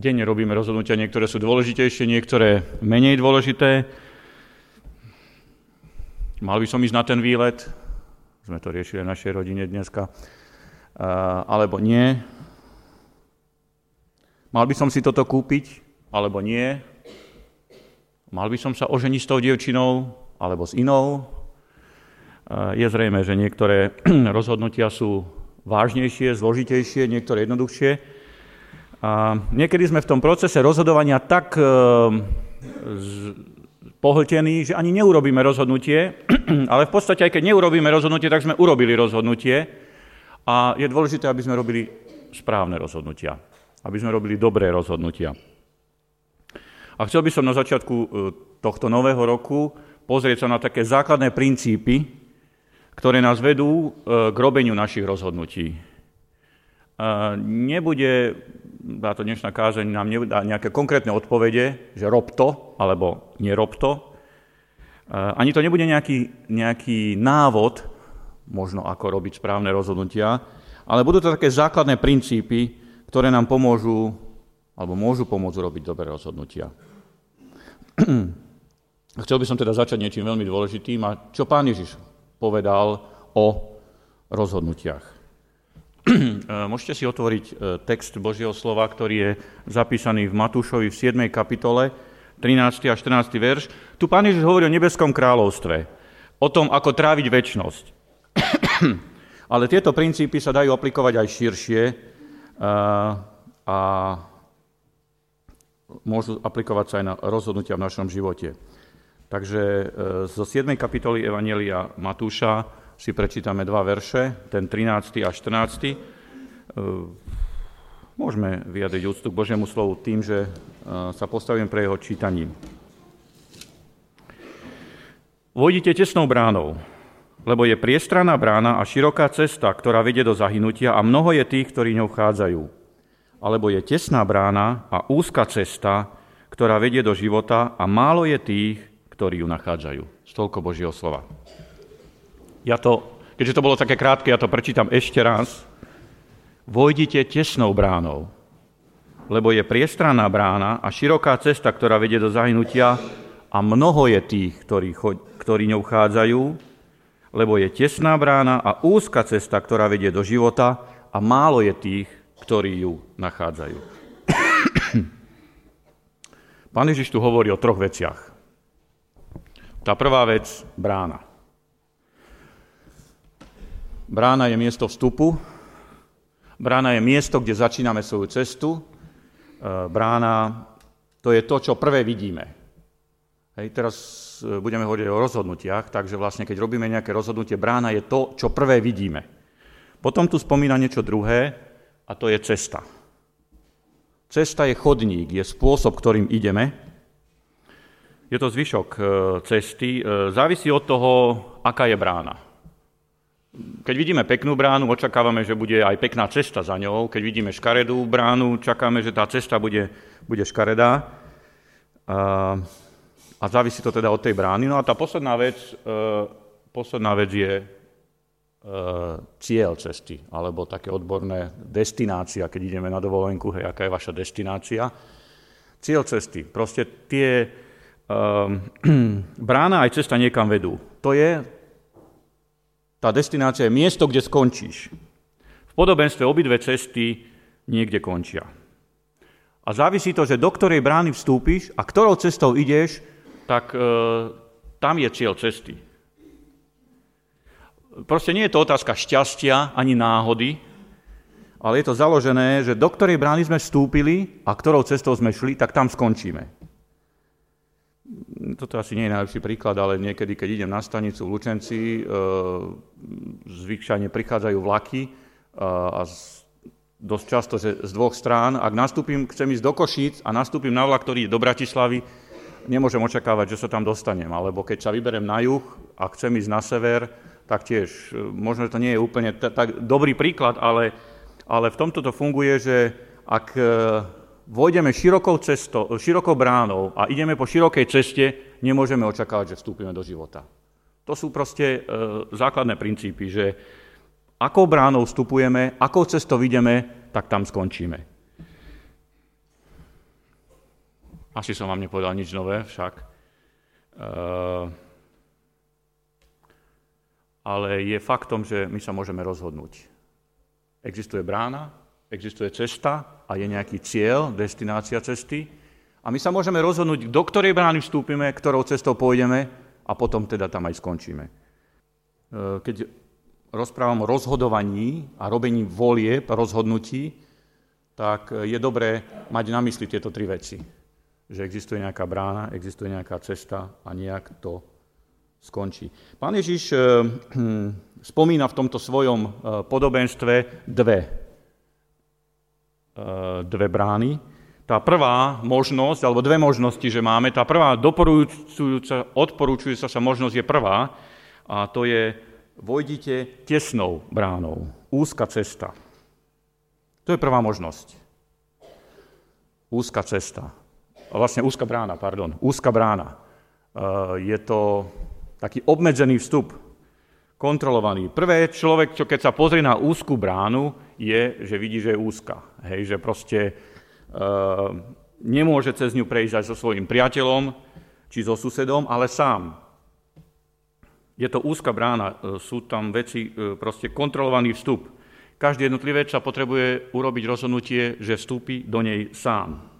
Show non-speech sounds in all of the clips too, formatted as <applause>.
denne robíme rozhodnutia, niektoré sú dôležitejšie, niektoré menej dôležité. Mal by som ísť na ten výlet, sme to riešili v našej rodine dneska, alebo nie. Mal by som si toto kúpiť, alebo nie. Mal by som sa oženiť s tou dievčinou, alebo s inou. Je zrejme, že niektoré <clears throat> rozhodnutia sú vážnejšie, zložitejšie, niektoré jednoduchšie. A niekedy sme v tom procese rozhodovania tak e, pohltení, že ani neurobíme rozhodnutie, <clears throat> ale v podstate aj keď neurobíme rozhodnutie, tak sme urobili rozhodnutie a je dôležité, aby sme robili správne rozhodnutia, aby sme robili dobré rozhodnutia. A chcel by som na začiatku e, tohto nového roku pozrieť sa na také základné princípy, ktoré nás vedú e, k robeniu našich rozhodnutí. Nebude táto dnešná kázeň nám nedá nejaké konkrétne odpovede, že rob to, alebo nerob to. Ani to nebude nejaký, nejaký návod, možno ako robiť správne rozhodnutia, ale budú to také základné princípy, ktoré nám pomôžu, alebo môžu pomôcť robiť dobré rozhodnutia. <clears throat> Chcel by som teda začať niečím veľmi dôležitým a čo pán Ježiš povedal o rozhodnutiach. Eh, môžete si otvoriť eh, text Božieho slova, ktorý je zapísaný v Matúšovi v 7. kapitole, 13. a 14. verš. Tu pán Ježiš hovorí o nebeskom kráľovstve, o tom, ako tráviť väčnosť. <clears throat> Ale tieto princípy sa dajú aplikovať aj širšie eh, a môžu aplikovať sa aj na rozhodnutia v našom živote. Takže zo 7. kapitoly Evanielia Matúša si prečítame dva verše, ten 13. a 14. E, môžeme vyjadriť úctu k Božiemu slovu tým, že e, sa postavím pre jeho čítaním. Vojdite tesnou bránou, lebo je priestraná brána a široká cesta, ktorá vedie do zahynutia a mnoho je tých, ktorí ňou chádzajú. Alebo je tesná brána a úzka cesta, ktorá vedie do života a málo je tých, ktorí ju nachádzajú. Stolko Božieho slova. Ja to, keďže to bolo také krátke, ja to prečítam ešte raz. Vojdite tesnou bránou, lebo je priestranná brána a široká cesta, ktorá vedie do zahynutia a mnoho je tých, ktorí, ktorí ňou chádzajú, lebo je tesná brána a úzka cesta, ktorá vedie do života a málo je tých, ktorí ju nachádzajú. Pán Ježiš tu hovorí o troch veciach. Tá prvá vec, brána. Brána je miesto vstupu, brána je miesto, kde začíname svoju cestu, e, brána to je to, čo prvé vidíme. Hej, teraz e, budeme hovoriť o rozhodnutiach, takže vlastne keď robíme nejaké rozhodnutie, brána je to, čo prvé vidíme. Potom tu spomína niečo druhé a to je cesta. Cesta je chodník, je spôsob, ktorým ideme. Je to zvyšok e, cesty. Závisí od toho, aká je brána. Keď vidíme peknú bránu, očakávame, že bude aj pekná cesta za ňou. Keď vidíme škaredú bránu, čakáme, že tá cesta bude, bude škaredá. A, a závisí to teda od tej brány. No a tá posledná vec, e, posledná vec je e, cieľ cesty, alebo také odborné destinácia, keď ideme na dovolenku, hej, aká je vaša destinácia. Cieľ cesty. Proste tie e, <clears throat> brána aj cesta niekam vedú. To je tá destinácia je miesto, kde skončíš. V podobenstve obidve cesty niekde končia. A závisí to, že do ktorej brány vstúpiš a ktorou cestou ideš, tak e, tam je cieľ cesty. Proste nie je to otázka šťastia ani náhody, ale je to založené, že do ktorej brány sme vstúpili a ktorou cestou sme šli, tak tam skončíme toto asi nie je najlepší príklad, ale niekedy, keď idem na stanicu v Lučenci, e, zvyčajne prichádzajú vlaky e, a dosť často, že z dvoch strán, ak nastúpim, chcem ísť do Košíc a nastúpim na vlak, ktorý je do Bratislavy, nemôžem očakávať, že sa tam dostanem. Alebo keď sa vyberem na juh a chcem ísť na sever, tak tiež, e, možno to nie je úplne tak dobrý príklad, ale, ale v tomto to funguje, že ak vojdeme širokou, cestou, širokou bránou a ideme po širokej ceste, nemôžeme očakávať, že vstúpime do života. To sú proste e, základné princípy, že akou bránou vstupujeme, akou cestou ideme, tak tam skončíme. Asi som vám nepovedal nič nové však. Uh, ale je faktom, že my sa môžeme rozhodnúť. Existuje brána, existuje cesta a je nejaký cieľ, destinácia cesty. A my sa môžeme rozhodnúť, do ktorej brány vstúpime, ktorou cestou pôjdeme a potom teda tam aj skončíme. Uh, keď rozprávam o rozhodovaní a robení volie, rozhodnutí, tak je dobré mať na mysli tieto tri veci že existuje nejaká brána, existuje nejaká cesta a nejak to skončí. Pán Ježiš eh, hm, spomína v tomto svojom eh, podobenstve dve, dve brány. Tá prvá možnosť, alebo dve možnosti, že máme, tá prvá doporučujúca, odporúčujúca sa možnosť je prvá a to je vojdite tesnou bránou, úzka cesta. To je prvá možnosť. Úzka cesta vlastne úzka brána, pardon, úzka brána. Eh, je to taký obmedzený vstup, kontrolovaný. Prvé človek, čo keď sa pozrie na úzkú bránu, je, že vidí, že je úzka. Hej, že proste uh, nemôže cez ňu prejsť aj so svojím priateľom, či so susedom, ale sám. Je to úzka brána, eh, sú tam veci, proste kontrolovaný vstup. Každý jednotlivec sa potrebuje urobiť rozhodnutie, že vstúpi do nej sám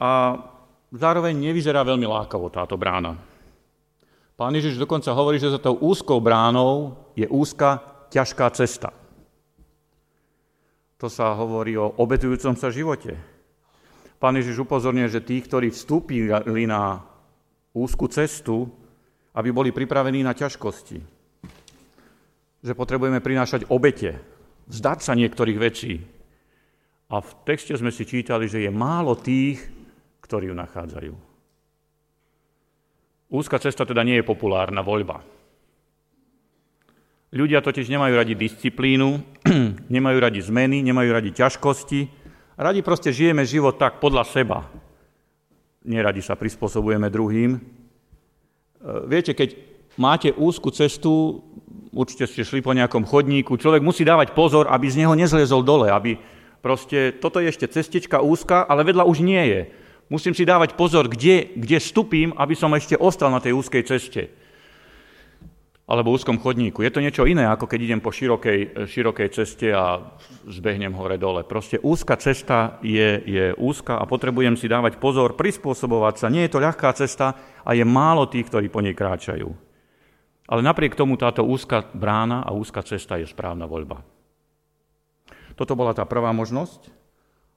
a zároveň nevyzerá veľmi lákavo táto brána. Pán Ježiš dokonca hovorí, že za tou úzkou bránou je úzka, ťažká cesta. To sa hovorí o obetujúcom sa živote. Pán Ježiš upozorňuje, že tí, ktorí vstúpili na úzku cestu, aby boli pripravení na ťažkosti. Že potrebujeme prinášať obete, vzdať sa niektorých vecí. A v texte sme si čítali, že je málo tých, ktorí ju nachádzajú. Úzka cesta teda nie je populárna voľba. Ľudia totiž nemajú radi disciplínu, <clears throat> nemajú radi zmeny, nemajú radi ťažkosti. Radi proste žijeme život tak podľa seba. Neradi sa prispôsobujeme druhým. E, viete, keď máte úzku cestu, určite ste šli po nejakom chodníku, človek musí dávať pozor, aby z neho nezlezol dole, aby proste, toto je ešte cestička úzka, ale vedľa už nie je. Musím si dávať pozor, kde, kde stupím, aby som ešte ostal na tej úzkej ceste. Alebo úzkom chodníku. Je to niečo iné, ako keď idem po širokej, širokej ceste a zbehnem hore-dole. Proste úzka cesta je, je úzka a potrebujem si dávať pozor, prispôsobovať sa. Nie je to ľahká cesta a je málo tých, ktorí po nej kráčajú. Ale napriek tomu táto úzka brána a úzka cesta je správna voľba. Toto bola tá prvá možnosť.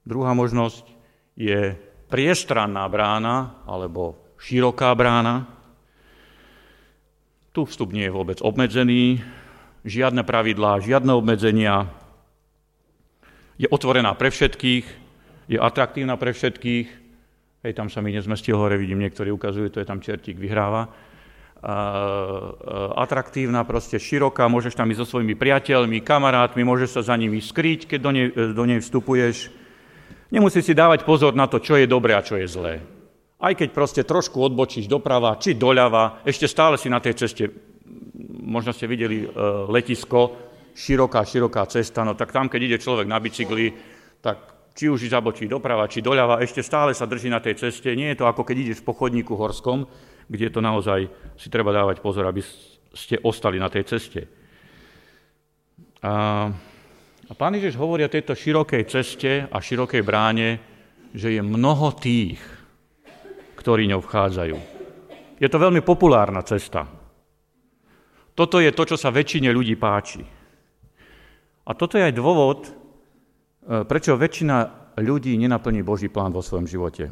Druhá možnosť je priestranná brána alebo široká brána. Tu vstup nie je vôbec obmedzený, žiadne pravidlá, žiadne obmedzenia. Je otvorená pre všetkých, je atraktívna pre všetkých. Hej, tam sa mi nezmestil hore, vidím, niektorí ukazujú, to je tam čertík, vyhráva. atraktívna, proste široká, môžeš tam ísť so svojimi priateľmi, kamarátmi, môžeš sa za nimi skryť, keď do nej, do nej vstupuješ Nemusí si dávať pozor na to, čo je dobré a čo je zlé. Aj keď proste trošku odbočíš doprava či doľava, ešte stále si na tej ceste, možno ste videli e, letisko, široká, široká cesta, no tak tam, keď ide človek na bicykli, tak či už zabočí doprava, či doľava, ešte stále sa drží na tej ceste. Nie je to ako keď ideš po chodníku horskom, kde to naozaj si treba dávať pozor, aby ste ostali na tej ceste. A a pán Ježiš hovorí o tejto širokej ceste a širokej bráne, že je mnoho tých, ktorí ňou vchádzajú. Je to veľmi populárna cesta. Toto je to, čo sa väčšine ľudí páči. A toto je aj dôvod, e, prečo väčšina ľudí nenaplní Boží plán vo svojom živote.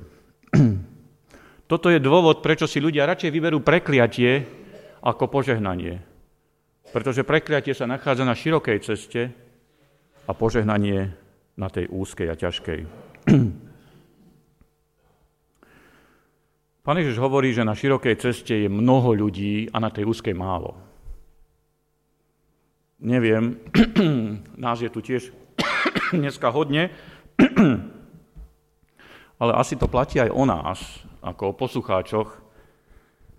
<clears throat> Toto je dôvod, prečo si ľudia radšej vyberú prekliatie ako požehnanie. Pretože prekliatie sa nachádza na širokej ceste a požehnanie na tej úzkej a ťažkej. Pán Ježiš hovorí, že na širokej ceste je mnoho ľudí a na tej úzkej málo. Neviem, <clears throat> nás je tu tiež <clears throat> dneska hodne, <clears throat> ale asi to platí aj o nás, ako o poslucháčoch,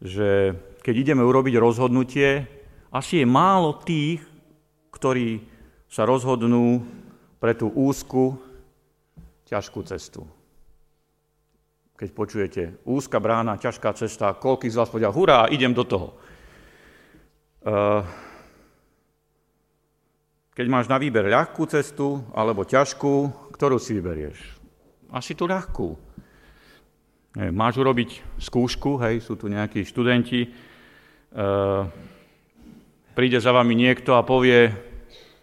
že keď ideme urobiť rozhodnutie, asi je málo tých, ktorí sa rozhodnú pre tú úzku, ťažkú cestu. keď počujete úzka brána, ťažká cesta, koľký z vás povedia, hurá, idem do toho. Uh, keď máš na výber ľahkú cestu alebo ťažkú, ktorú si vyberieš? Asi tú ľahkú. Máš urobiť skúšku, hej, sú tu nejakí študenti, uh, príde za vami niekto a povie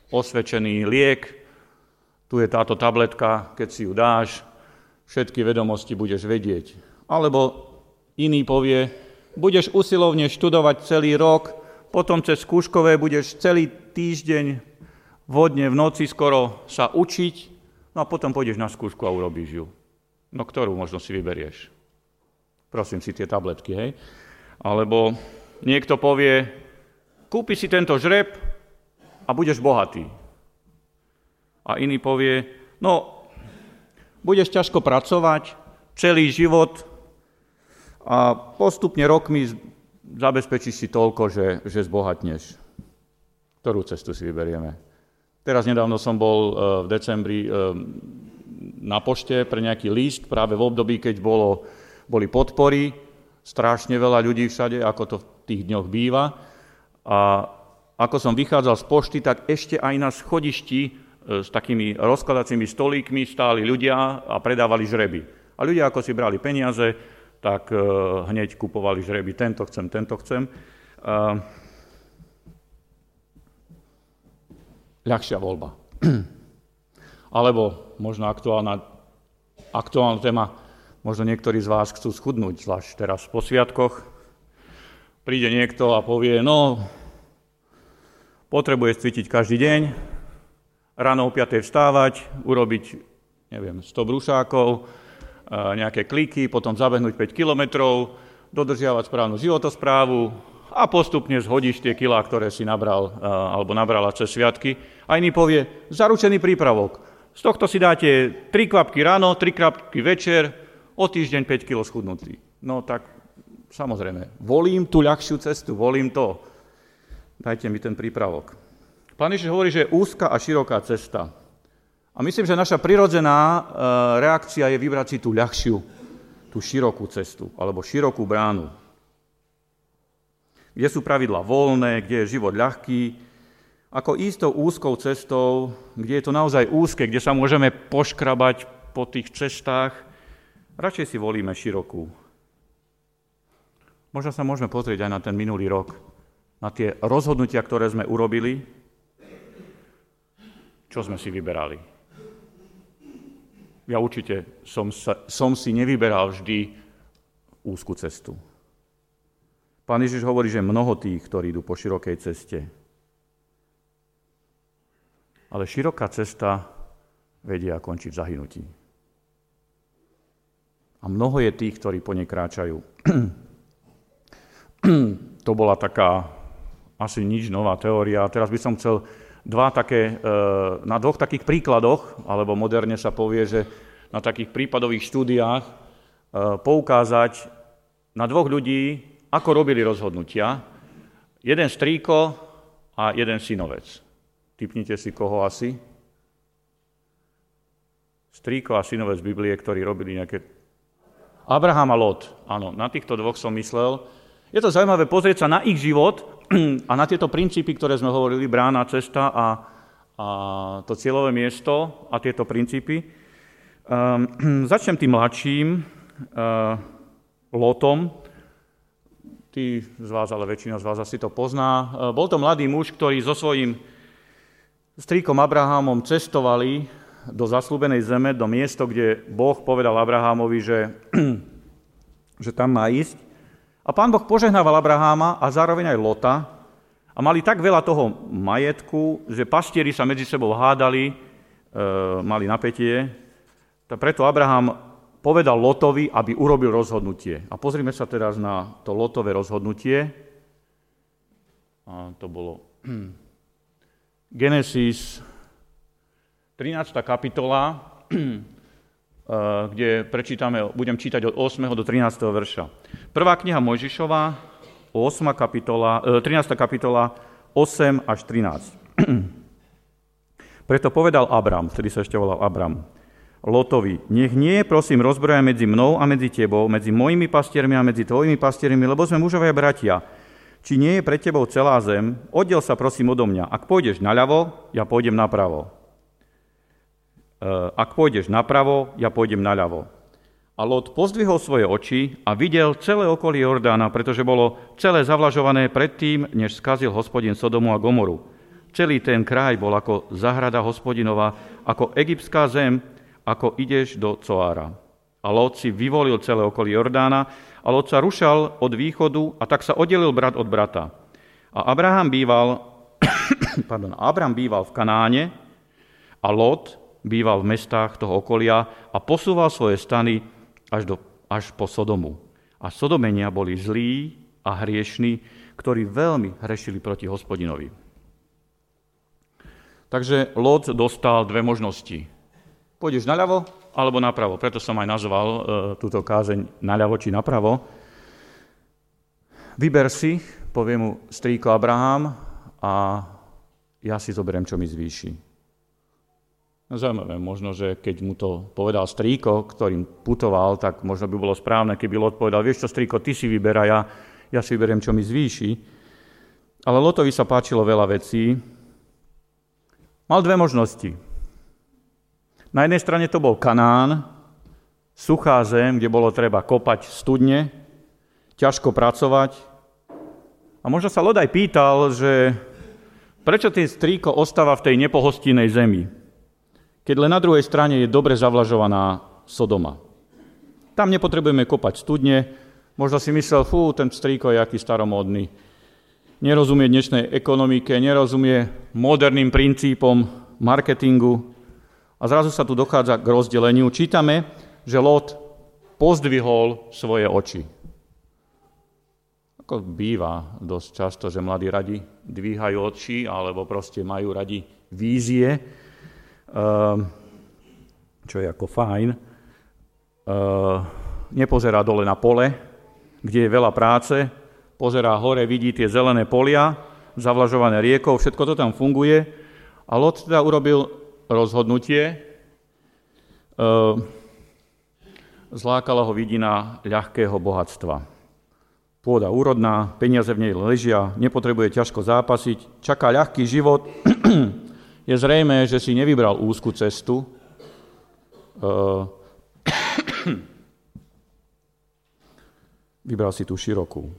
osvedčený liek, tu je táto tabletka, keď si ju dáš, všetky vedomosti budeš vedieť. Alebo iný povie, budeš usilovne študovať celý rok, potom cez skúškové budeš celý týždeň vodne v noci skoro sa učiť, no a potom pôjdeš na skúšku a urobíš ju. No ktorú možno si vyberieš? Prosím si tie tabletky, hej? Alebo niekto povie, kúpi si tento žreb a budeš bohatý. A iný povie, no, budeš ťažko pracovať celý život a postupne rokmi zabezpečíš si toľko, že, že zbohatneš. Ktorú cestu si vyberieme? Teraz nedávno som bol e, v decembri e, na pošte pre nejaký list, práve v období, keď bolo, boli podpory, strašne veľa ľudí všade, ako to v tých dňoch býva. A ako som vychádzal z pošty, tak ešte aj na schodišti e, s takými rozkladacími stolíkmi stáli ľudia a predávali žreby. A ľudia, ako si brali peniaze, tak e, hneď kupovali žreby. Tento chcem, tento chcem. Ľahšia voľba. <clears throat> Alebo možno aktuálna, aktuálna téma, možno niektorí z vás chcú schudnúť, zvlášť teraz po sviatkoch. Príde niekto a povie, no, Potrebuješ cvičiť každý deň, ráno o 5. vstávať, urobiť, neviem, 100 brúšákov, nejaké kliky, potom zabehnúť 5 kilometrov, dodržiavať správnu životosprávu a postupne zhodíš tie kilá, ktoré si nabral alebo nabrala cez sviatky. A iný povie, zaručený prípravok. Z tohto si dáte 3 kvapky ráno, 3 kvapky večer, o týždeň 5 kg schudnutý. No tak samozrejme, volím tú ľahšiu cestu, volím to. Dajte mi ten prípravok. Pán Ježiš hovorí, že je úzka a široká cesta. A myslím, že naša prirodzená e, reakcia je vybrať si tú ľahšiu, tú širokú cestu, alebo širokú bránu. Kde sú pravidla voľné, kde je život ľahký, ako istou úzkou cestou, kde je to naozaj úzke, kde sa môžeme poškrabať po tých cestách, radšej si volíme širokú. Možno sa môžeme pozrieť aj na ten minulý rok na tie rozhodnutia, ktoré sme urobili, čo sme si vyberali. Ja určite som, sa, som si nevyberal vždy úzku cestu. Pán Ježiš hovorí, že mnoho tých, ktorí idú po širokej ceste. Ale široká cesta vedie a končí v zahynutí. A mnoho je tých, ktorí po nej kráčajú. <clears throat> to bola taká asi nič nová teória. Teraz by som chcel dva také, e, na dvoch takých príkladoch, alebo moderne sa povie, že na takých prípadových štúdiách e, poukázať na dvoch ľudí, ako robili rozhodnutia. Jeden strýko a jeden synovec. Typnite si, koho asi. Strýko a synovec Biblie, ktorí robili nejaké... Abraham a Lot. Áno, na týchto dvoch som myslel. Je to zaujímavé pozrieť sa na ich život a na tieto princípy, ktoré sme hovorili, brána, cesta a, a to cieľové miesto a tieto princípy, um, <clears throat> začnem tým mladším, uh, Lotom. Tí z vás, ale väčšina z vás asi to pozná. Uh, bol to mladý muž, ktorý so svojím strýkom Abrahamom cestovali do zaslúbenej zeme, do miesto, kde Boh povedal Abrahamovi, že, <clears throat> že tam má ísť. A pán Boh požehnával Abraháma a zároveň aj Lota a mali tak veľa toho majetku, že pastieri sa medzi sebou hádali, e, mali napätie. Tak preto Abraham povedal Lotovi, aby urobil rozhodnutie. A pozrime sa teraz na to Lotové rozhodnutie. A to bolo <clears throat> Genesis 13. kapitola, Eh, <clears throat> kde prečítame, budem čítať od 8. do 13. verša. Prvá kniha Mojžišova, 8. kapitola, 13. Eh, kapitola, 8 až 13. <clears throat> Preto povedal Abram, vtedy sa ešte volal Abram, Lotovi, nech nie je prosím rozbroja medzi mnou a medzi tebou, medzi mojimi pastiermi a medzi tvojimi pastiermi, lebo sme mužovia bratia. Či nie je pred tebou celá zem, oddiel sa prosím odo mňa. Ak pôjdeš naľavo, ja pôjdem napravo. E, ak pôjdeš napravo, ja pôjdem naľavo. A Lot pozdvihol svoje oči a videl celé okolie Jordána, pretože bolo celé zavlažované predtým, než skazil hospodin Sodomu a Gomoru. Celý ten kraj bol ako zahrada hospodinova, ako egyptská zem, ako ideš do Coára. A Lot si vyvolil celé okolie Jordána a Lot sa rušal od východu a tak sa oddelil brat od brata. A Abraham býval, <coughs> pardon, Abraham býval v Kanáne a Lot býval v mestách toho okolia a posúval svoje stany až, do, až po Sodomu. A Sodomenia boli zlí a hriešní, ktorí veľmi hrešili proti hospodinovi. Takže Lot dostal dve možnosti. Pôjdeš naľavo alebo napravo. Preto som aj nazval e, túto kázeň naľavo či napravo. Vyber si, povie mu strýko Abraham, a ja si zoberiem, čo mi zvýši. No zaujímavé, možno, že keď mu to povedal strýko, ktorým putoval, tak možno by bolo správne, keby Lot povedal, vieš čo, strýko, ty si vyberá, ja, ja si vyberiem, čo mi zvýši. Ale Lotovi sa páčilo veľa vecí. Mal dve možnosti. Na jednej strane to bol Kanán, suchá zem, kde bolo treba kopať studne, ťažko pracovať. A možno sa Lodaj pýtal, že prečo ten strýko ostáva v tej nepohostinnej zemi keď len na druhej strane je dobre zavlažovaná Sodoma. Tam nepotrebujeme kopať studne, možno si myslel, fú, ten strýko je aký staromódny. Nerozumie dnešnej ekonomike, nerozumie moderným princípom marketingu. A zrazu sa tu dochádza k rozdeleniu. Čítame, že Lot pozdvihol svoje oči. Ako býva dosť často, že mladí radi dvíhajú oči alebo proste majú radi vízie čo je ako fajn, ehm, nepozerá dole na pole, kde je veľa práce, pozerá hore, vidí tie zelené polia, zavlažované riekou, všetko to tam funguje. A Lot teda urobil rozhodnutie, ehm, zlákala ho vidina ľahkého bohatstva. Pôda úrodná, peniaze v nej ležia, nepotrebuje ťažko zápasiť, čaká ľahký život, je zrejme, že si nevybral úzku cestu. Uh, <clears throat> vybral si tú širokú.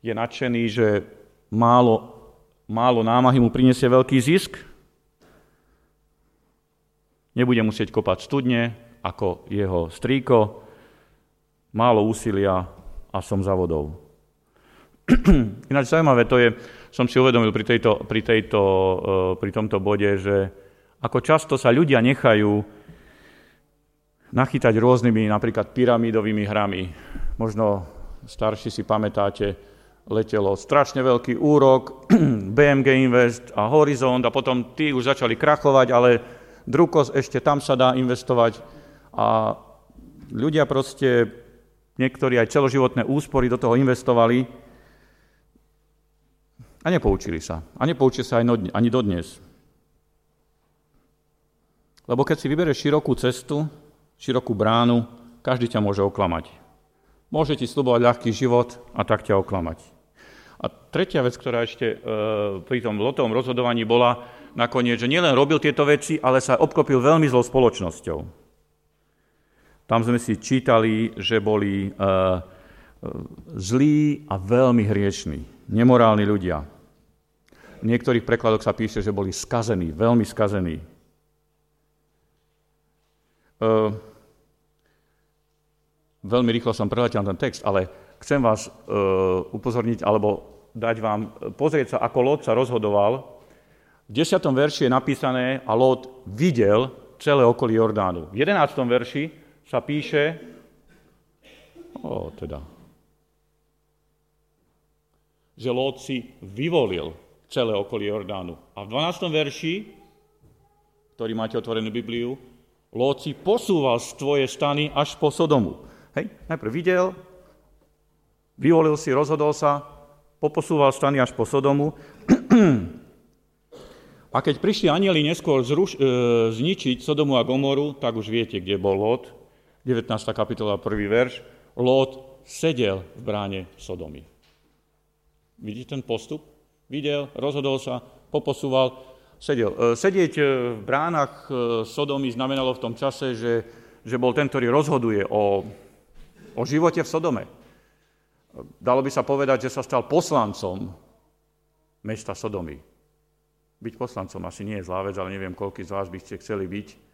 Je nadšený, že málo, málo námahy mu prinesie veľký zisk. Nebude musieť kopať studne, ako jeho strýko. Málo úsilia a som za vodou. <clears throat> Ináč zaujímavé to je, som si uvedomil pri, tejto, pri, tejto, eh, pri tomto bode, že ako často sa ľudia nechajú nachytať rôznymi napríklad pyramidovými hrami. Možno starší si pamätáte, letelo strašne veľký úrok, <clears throat> BMG Invest a Horizont a potom tí už začali krachovať, ale Drukos ešte tam sa dá investovať a ľudia proste, niektorí aj celoživotné úspory do toho investovali a nepoučili sa. A nepoučili sa aj ani dodnes. Lebo keď si vybereš širokú cestu, širokú bránu, každý ťa môže oklamať. Môže ti slubovať ľahký život a tak ťa oklamať. A tretia vec, ktorá ešte e, pri tom lotovom rozhodovaní bola nakoniec, že nielen robil tieto veci, ale sa obklopil veľmi zlou spoločnosťou. Tam sme si čítali, že boli e, e zlí a veľmi hriešní nemorálni ľudia. V niektorých prekladoch sa píše, že boli skazení, veľmi skazení. Veľmi rýchlo som preletel ten text, ale chcem vás upozorniť, alebo dať vám, pozrieť sa, ako Lot sa rozhodoval. V 10. verši je napísané, a Lot videl celé okolie Jordánu. V 11. verši sa píše, o, teda, že Lót si vyvolil celé okolie Jordánu. A v 12. verši, ktorý máte otvorenú Bibliu, Lót si posúval svoje stany až po Sodomu. Hej, najprv videl, vyvolil si, rozhodol sa, poposúval stany až po Sodomu. <clears throat> A keď prišli anieli neskôr zruš, e, zničiť Sodomu a Gomoru, tak už viete, kde bol Lot. 19. kapitola, prvý verš. Lot sedel v bráne Sodomy. Vidíte ten postup? Videl, rozhodol sa, poposúval, sedel. E, sedieť e, v bránach e, Sodomy znamenalo v tom čase, že, že bol ten, ktorý rozhoduje o, o živote v Sodome. Dalo by sa povedať, že sa stal poslancom mesta Sodomy. Byť poslancom asi nie je zlá vec, ale neviem, koľko z vás by ste chceli byť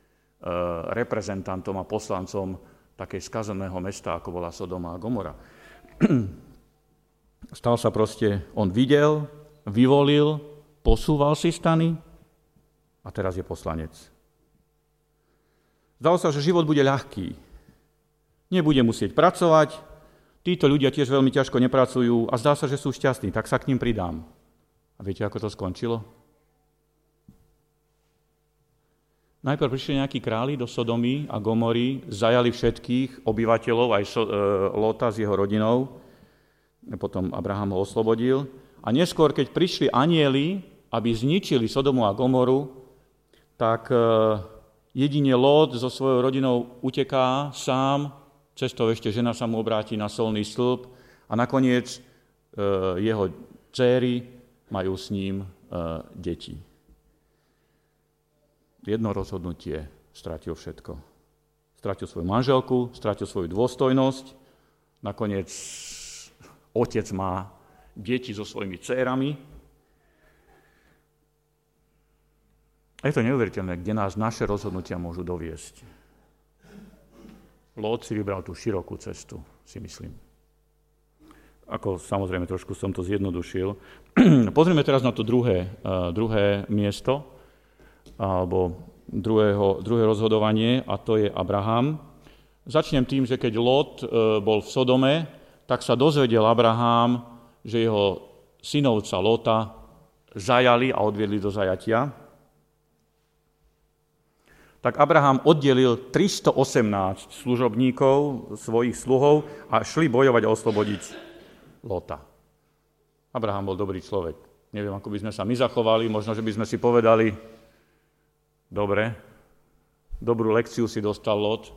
reprezentantom a poslancom takej skazeného mesta, ako bola Sodoma a Gomora. Stal sa proste, on videl, vyvolil, posúval si stany a teraz je poslanec. Zdalo sa, že život bude ľahký. Nebude musieť pracovať, títo ľudia tiež veľmi ťažko nepracujú a zdá sa, že sú šťastní, tak sa k ním pridám. A viete, ako to skončilo? Najprv prišli nejakí králi do Sodomy a Gomory, zajali všetkých obyvateľov, aj so, e, Lota s jeho rodinou, potom Abraham ho oslobodil. A neskôr, keď prišli anieli, aby zničili Sodomu a Gomoru, tak e, jedine Lot so svojou rodinou uteká sám, cestou ešte žena sa mu obráti na solný stĺp a nakoniec e, jeho céry majú s ním e, deti jedno rozhodnutie stratil všetko. Stratil svoju manželku, stratil svoju dôstojnosť, nakoniec otec má deti so svojimi dcérami. A je to neuveriteľné, kde nás naše rozhodnutia môžu doviesť. Lód si vybral tú širokú cestu, si myslím. Ako samozrejme, trošku som to zjednodušil. <clears throat> Pozrieme teraz na to druhé, uh, druhé miesto, alebo druhého, druhé rozhodovanie, a to je Abraham. Začnem tým, že keď Lot e, bol v Sodome, tak sa dozvedel Abraham, že jeho synovca Lota zajali a odviedli do zajatia. Tak Abraham oddelil 318 služobníkov, svojich sluhov a šli bojovať a oslobodiť Lota. Abraham bol dobrý človek. Neviem, ako by sme sa my zachovali, možno, že by sme si povedali, Dobre, dobrú lekciu si dostal Lot,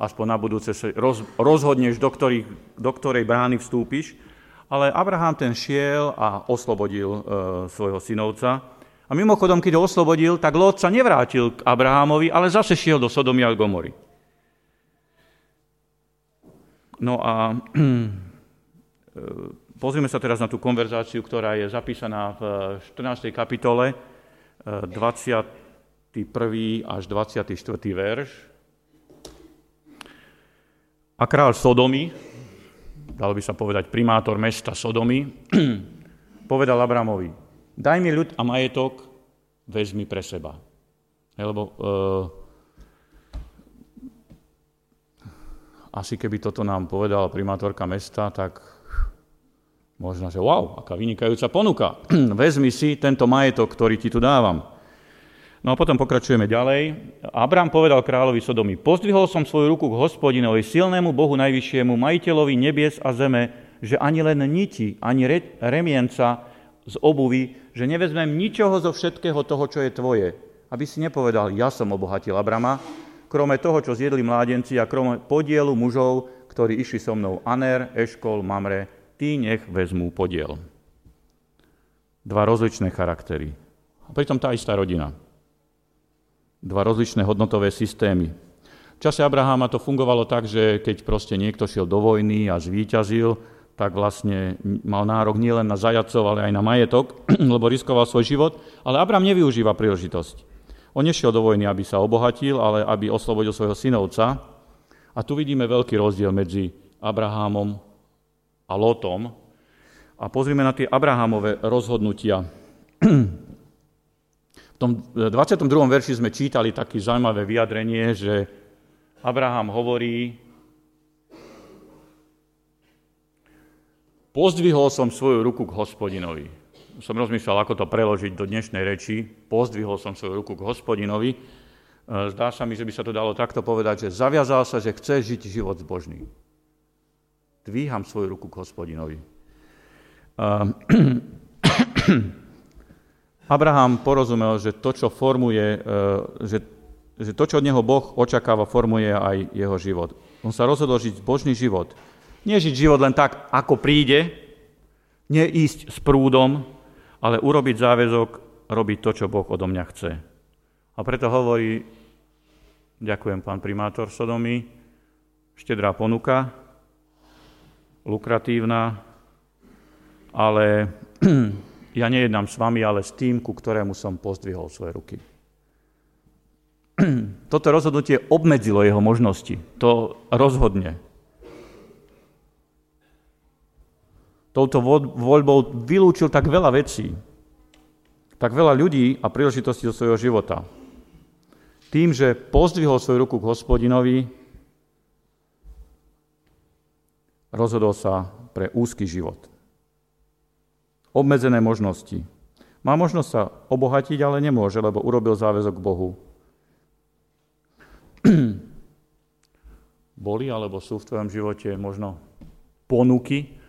aspoň na budúce sa roz, rozhodneš, do, ktorých, do ktorej brány vstúpiš. Ale Abraham ten šiel a oslobodil e, svojho synovca. A mimochodom, keď ho oslobodil, tak Lot sa nevrátil k Abrahamovi, ale zase šiel do Sodomy a Gomory. No a e, pozrieme sa teraz na tú konverzáciu, ktorá je zapísaná v 14. kapitole, 20 e, 1. až 24. verš. A král Sodomy, dalo by sa povedať primátor mesta Sodomy, <clears throat> povedal Abramovi, daj mi ľud a majetok, vezmi pre seba. Lebo uh, asi keby toto nám povedala primátorka mesta, tak možno, že wow, aká vynikajúca ponuka. <clears throat> Vezmi si tento majetok, ktorý ti tu dávam. No a potom pokračujeme ďalej. Abram povedal kráľovi Sodomy, pozdvihol som svoju ruku k hospodinovi, silnému Bohu najvyššiemu, majiteľovi nebies a zeme, že ani len niti, ani re, remienca z obuvy, že nevezmem ničoho zo všetkého toho, čo je tvoje. Aby si nepovedal, ja som obohatil Abrama, krome toho, čo zjedli mládenci a krome podielu mužov, ktorí išli so mnou Aner, Eškol, Mamre, tí nech vezmú podiel. Dva rozličné charaktery. A pritom tá istá rodina dva rozličné hodnotové systémy. V čase Abraháma to fungovalo tak, že keď proste niekto šiel do vojny a zvíťazil, tak vlastne mal nárok nielen na zajacov, ale aj na majetok, <clears throat> lebo riskoval svoj život. Ale Abraham nevyužíva príležitosť. On nešiel do vojny, aby sa obohatil, ale aby oslobodil svojho synovca. A tu vidíme veľký rozdiel medzi Abrahámom a Lotom. A pozrime na tie Abrahámové rozhodnutia. <clears throat> tom 22. verši sme čítali také zaujímavé vyjadrenie, že Abraham hovorí, pozdvihol som svoju ruku k hospodinovi. Som rozmýšľal, ako to preložiť do dnešnej reči. Pozdvihol som svoju ruku k hospodinovi. E, zdá sa mi, že by sa to dalo takto povedať, že zaviazal sa, že chce žiť život zbožný. Dvíham svoju ruku k hospodinovi. <clears throat> Abraham porozumel, že to, čo formuje, e, že, že to, čo od neho Boh očakáva, formuje aj jeho život. On sa rozhodol žiť božný život. Nie žiť život len tak, ako príde, nie ísť s prúdom, ale urobiť záväzok, robiť to, čo Boh odo mňa chce. A preto hovorí, ďakujem pán primátor Sodomy, štedrá ponuka, lukratívna, ale <clears throat> ja nejednám s vami, ale s tým, ku ktorému som pozdvihol svoje ruky. <clears throat> Toto rozhodnutie obmedzilo jeho možnosti. To rozhodne. Touto voľbou vylúčil tak veľa vecí, tak veľa ľudí a príležitostí do svojho života. Tým, že pozdvihol svoju ruku k hospodinovi, rozhodol sa pre úzky život obmedzené možnosti. Má možnosť sa obohatiť, ale nemôže, lebo urobil záväzok Bohu. <clears throat> Boli alebo sú v tvojom živote možno ponuky,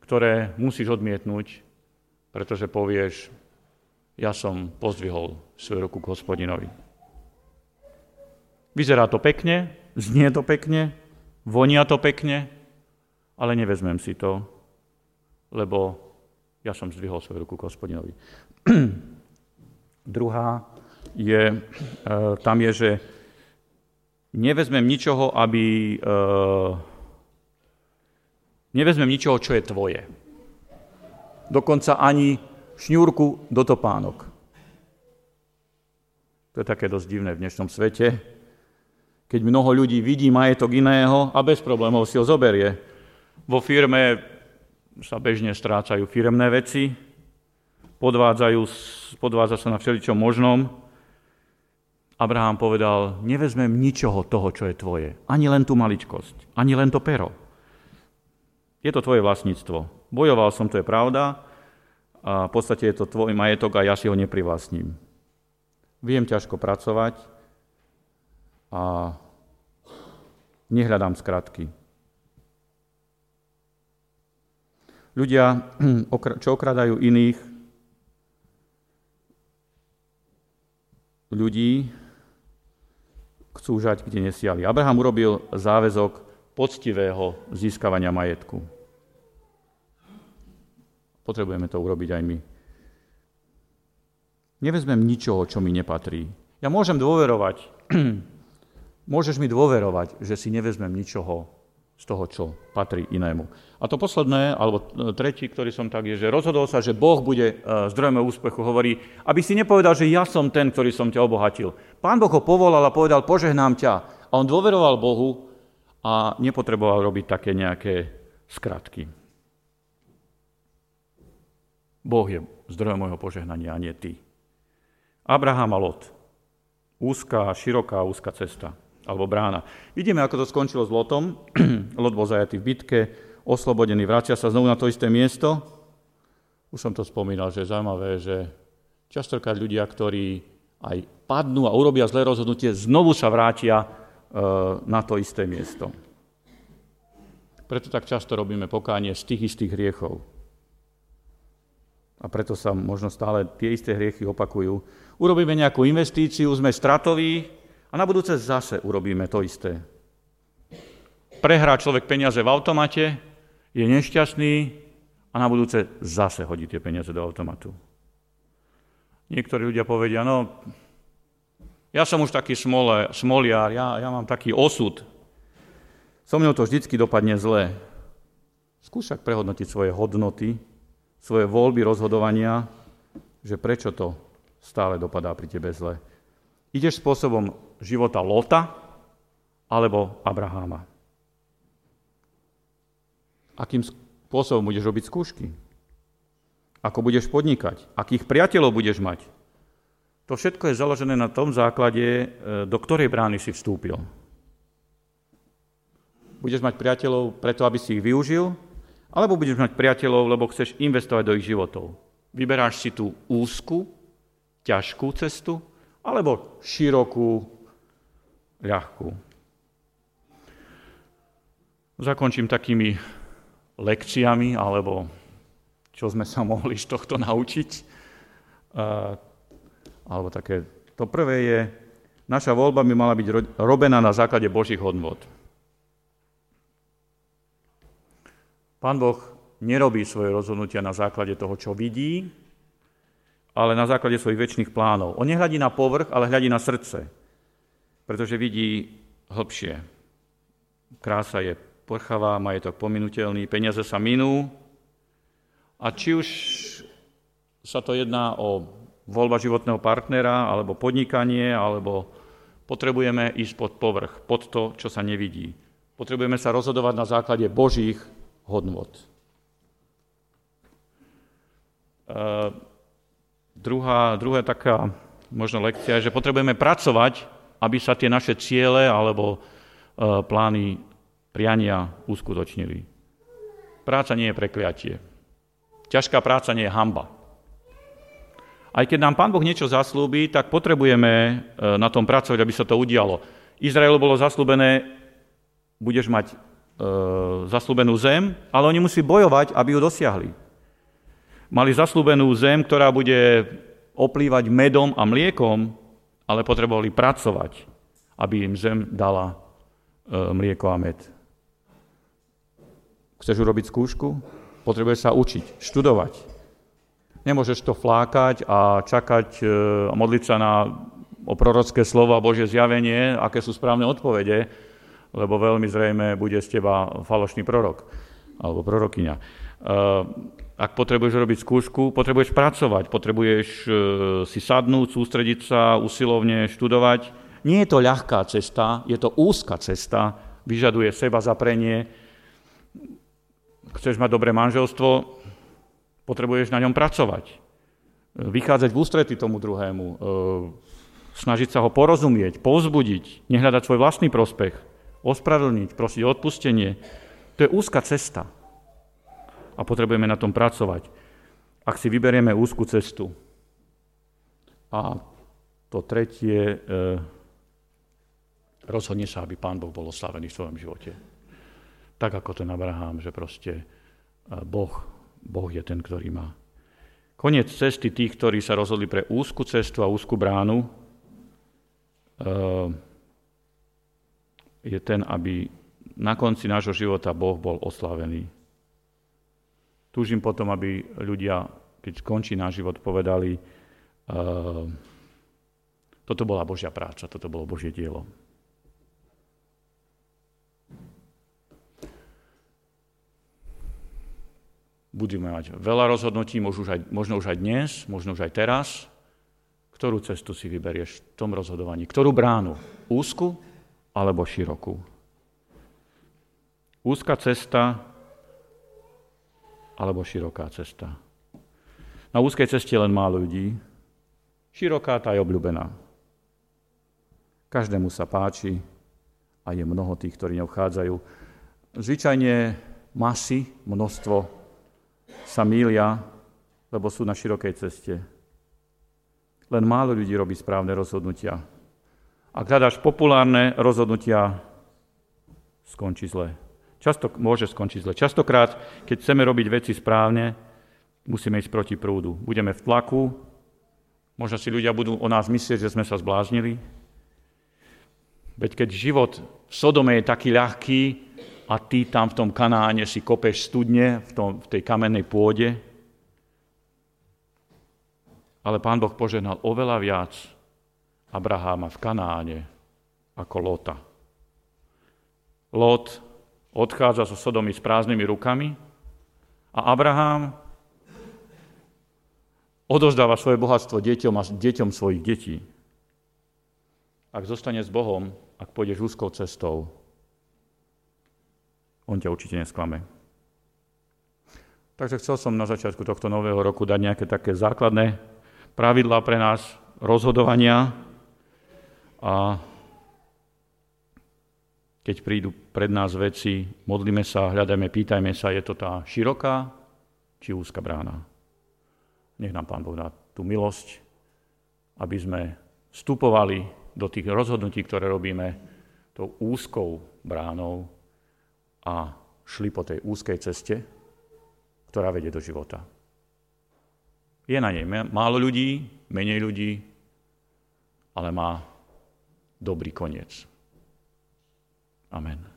ktoré musíš odmietnúť, pretože povieš, ja som pozdvihol svoju ruku k hospodinovi. Vyzerá to pekne, znie to pekne, vonia to pekne, ale nevezmem si to, lebo ja som zdvihol svoju ruku k hospodinovi. <clears throat> Druhá je, e, tam je, že nevezmem ničoho, aby... E, nevezmem ničoho, čo je tvoje. Dokonca ani šňúrku do topánok. To je také dosť divné v dnešnom svete, keď mnoho ľudí vidí majetok iného a bez problémov si ho zoberie. Vo firme sa bežne strácajú firemné veci, podvádzajú, podvádza sa na všeličom možnom. Abraham povedal, nevezmem ničoho toho, čo je tvoje. Ani len tú maličkosť, ani len to pero. Je to tvoje vlastníctvo. Bojoval som, to je pravda, a v podstate je to tvoj majetok a ja si ho neprivlastním. Viem ťažko pracovať a nehľadám skratky. Ľudia, <clears throat> čo okradajú iných ľudí, chcú žať, kde nesiali. Abraham urobil záväzok poctivého získavania majetku. Potrebujeme to urobiť aj my. Nevezmem ničoho, čo mi nepatrí. Ja môžem dôverovať, <clears throat> môžeš mi dôverovať, že si nevezmem ničoho, z toho, čo patrí inému. A to posledné, alebo tretí, ktorý som tak, je, že rozhodol sa, že Boh bude e, zdrojom úspechu. Hovorí, aby si nepovedal, že ja som ten, ktorý som ťa obohatil. Pán Boh ho povolal a povedal, požehnám ťa. A on dôveroval Bohu a nepotreboval robiť také nejaké skratky. Boh je zdrojom môjho požehnania, a nie ty. Abraham a Lot. Úzká, široká, úzka cesta alebo brána. Vidíme, ako to skončilo s Lotom. <clears throat> Lot bol zajatý v bitke, oslobodený, vracia sa znovu na to isté miesto. Už som to spomínal, že je zaujímavé, že častokrát ľudia, ktorí aj padnú a urobia zlé rozhodnutie, znovu sa vrátia e, na to isté miesto. Preto tak často robíme pokánie z tých istých hriechov. A preto sa možno stále tie isté hriechy opakujú. Urobíme nejakú investíciu, sme stratoví, a na budúce zase urobíme to isté. Prehrá človek peniaze v automate, je nešťastný a na budúce zase hodí tie peniaze do automatu. Niektorí ľudia povedia, no, ja som už taký smole, smoliar, ja, ja mám taký osud. So mnou to vždycky dopadne zle. Skúšak prehodnotiť svoje hodnoty, svoje voľby rozhodovania, že prečo to stále dopadá pri tebe zle. Ideš spôsobom života Lota alebo Abraháma. Akým spôsobom budeš robiť skúšky? Ako budeš podnikať? Akých priateľov budeš mať? To všetko je založené na tom základe, e, do ktorej brány si vstúpil. Budeš mať priateľov preto, aby si ich využil, alebo budeš mať priateľov, lebo chceš investovať do ich životov. Vyberáš si tú úzku, ťažkú cestu, alebo širokú, ľahkú. Zakončím takými lekciami, alebo čo sme sa <laughs> mohli z tohto naučiť. alebo také. To prvé je, naša voľba by mala byť robená na základe Božích hodnot. Pán Boh nerobí svoje rozhodnutia na základe toho, čo vidí, ale na základe svojich väčšných plánov. On nehľadí na povrch, ale hľadí na srdce, pretože vidí hlbšie. Krása je prchavá, majetok pominutelný, peniaze sa minú a či už sa to jedná o voľba životného partnera, alebo podnikanie, alebo potrebujeme ísť pod povrch, pod to, čo sa nevidí. Potrebujeme sa rozhodovať na základe Božích hodnot. Uh, druhá, druhá taká možno lekcia je, že potrebujeme pracovať, aby sa tie naše ciele alebo uh, plány priania uskutočnili. Práca nie je prekliatie. Ťažká práca nie je hamba. Aj keď nám Pán Boh niečo zaslúbi, tak potrebujeme e, na tom pracovať, aby sa to udialo. Izraelu bolo zaslúbené, budeš mať e, zaslúbenú zem, ale oni musí bojovať, aby ju dosiahli. Mali zaslúbenú zem, ktorá bude oplývať medom a mliekom, ale potrebovali pracovať, aby im zem dala e, mlieko a med. Chceš urobiť skúšku? Potrebuješ sa učiť, študovať. Nemôžeš to flákať a čakať e, a modliť sa na o prorocké slovo a Božie zjavenie, aké sú správne odpovede, lebo veľmi zrejme bude z teba falošný prorok alebo prorokyňa. Ak potrebuješ robiť skúšku, potrebuješ pracovať, potrebuješ e, si sadnúť, sústrediť sa, usilovne študovať. Nie je to ľahká cesta, je to úzka cesta, vyžaduje seba zaprenie. Chceš mať dobré manželstvo, Potrebuješ na ňom pracovať. Vychádzať v ústrety tomu druhému. E, snažiť sa ho porozumieť, povzbudiť, nehľadať svoj vlastný prospech, ospravedlniť, prosiť o odpustenie. To je úzka cesta. A potrebujeme na tom pracovať. Ak si vyberieme úzku cestu. A to tretie, e, rozhodne sa, aby Pán Boh bol oslavený v svojom živote. Tak ako ten Abraham, že proste e, Boh Boh je ten, ktorý má. Koniec cesty tých, ktorí sa rozhodli pre úzku cestu a úzku bránu, eh, je ten, aby na konci nášho života Boh bol oslavený. Túžim potom, aby ľudia, keď skončí náš život, povedali, eh, toto bola Božia práca, toto bolo Božie dielo. Budeme mať veľa rozhodnutí, možno už, aj, možno už aj dnes, možno už aj teraz. Ktorú cestu si vyberieš v tom rozhodovaní? Ktorú bránu? Úzku alebo širokú? Úzka cesta alebo široká cesta? Na úzkej ceste len málo ľudí, široká tá je obľúbená. Každému sa páči a je mnoho tých, ktorí neobchádzajú. Zvyčajne masy, množstvo sa mília, lebo sú na širokej ceste. Len málo ľudí robí správne rozhodnutia. Ak hľadáš populárne rozhodnutia, skončí zle. Často môže skončiť zle. Častokrát, keď chceme robiť veci správne, musíme ísť proti prúdu. Budeme v tlaku, možno si ľudia budú o nás myslieť, že sme sa zbláznili. Veď keď život v Sodome je taký ľahký, a ty tam v tom Kanáne si kopeš studne v, tom, v tej kamennej pôde. Ale pán Boh požehnal oveľa viac Abraháma v Kanáne ako Lota. Lot odchádza so Sodomy s prázdnymi rukami a Abraham odozdáva svoje bohatstvo deťom a deťom svojich detí. Ak zostane s Bohom, ak pôjdeš úzkou cestou, on ťa určite nesklame. Takže chcel som na začiatku tohto nového roku dať nejaké také základné pravidlá pre nás rozhodovania a keď prídu pred nás veci, modlíme sa, hľadajme, pýtajme sa, je to tá široká či úzka brána. Nech nám Pán Boh dá tú milosť, aby sme vstupovali do tých rozhodnutí, ktoré robíme tou úzkou bránou, a šli po tej úzkej ceste, ktorá vedie do života. Je na nej málo ľudí, menej ľudí, ale má dobrý koniec. Amen.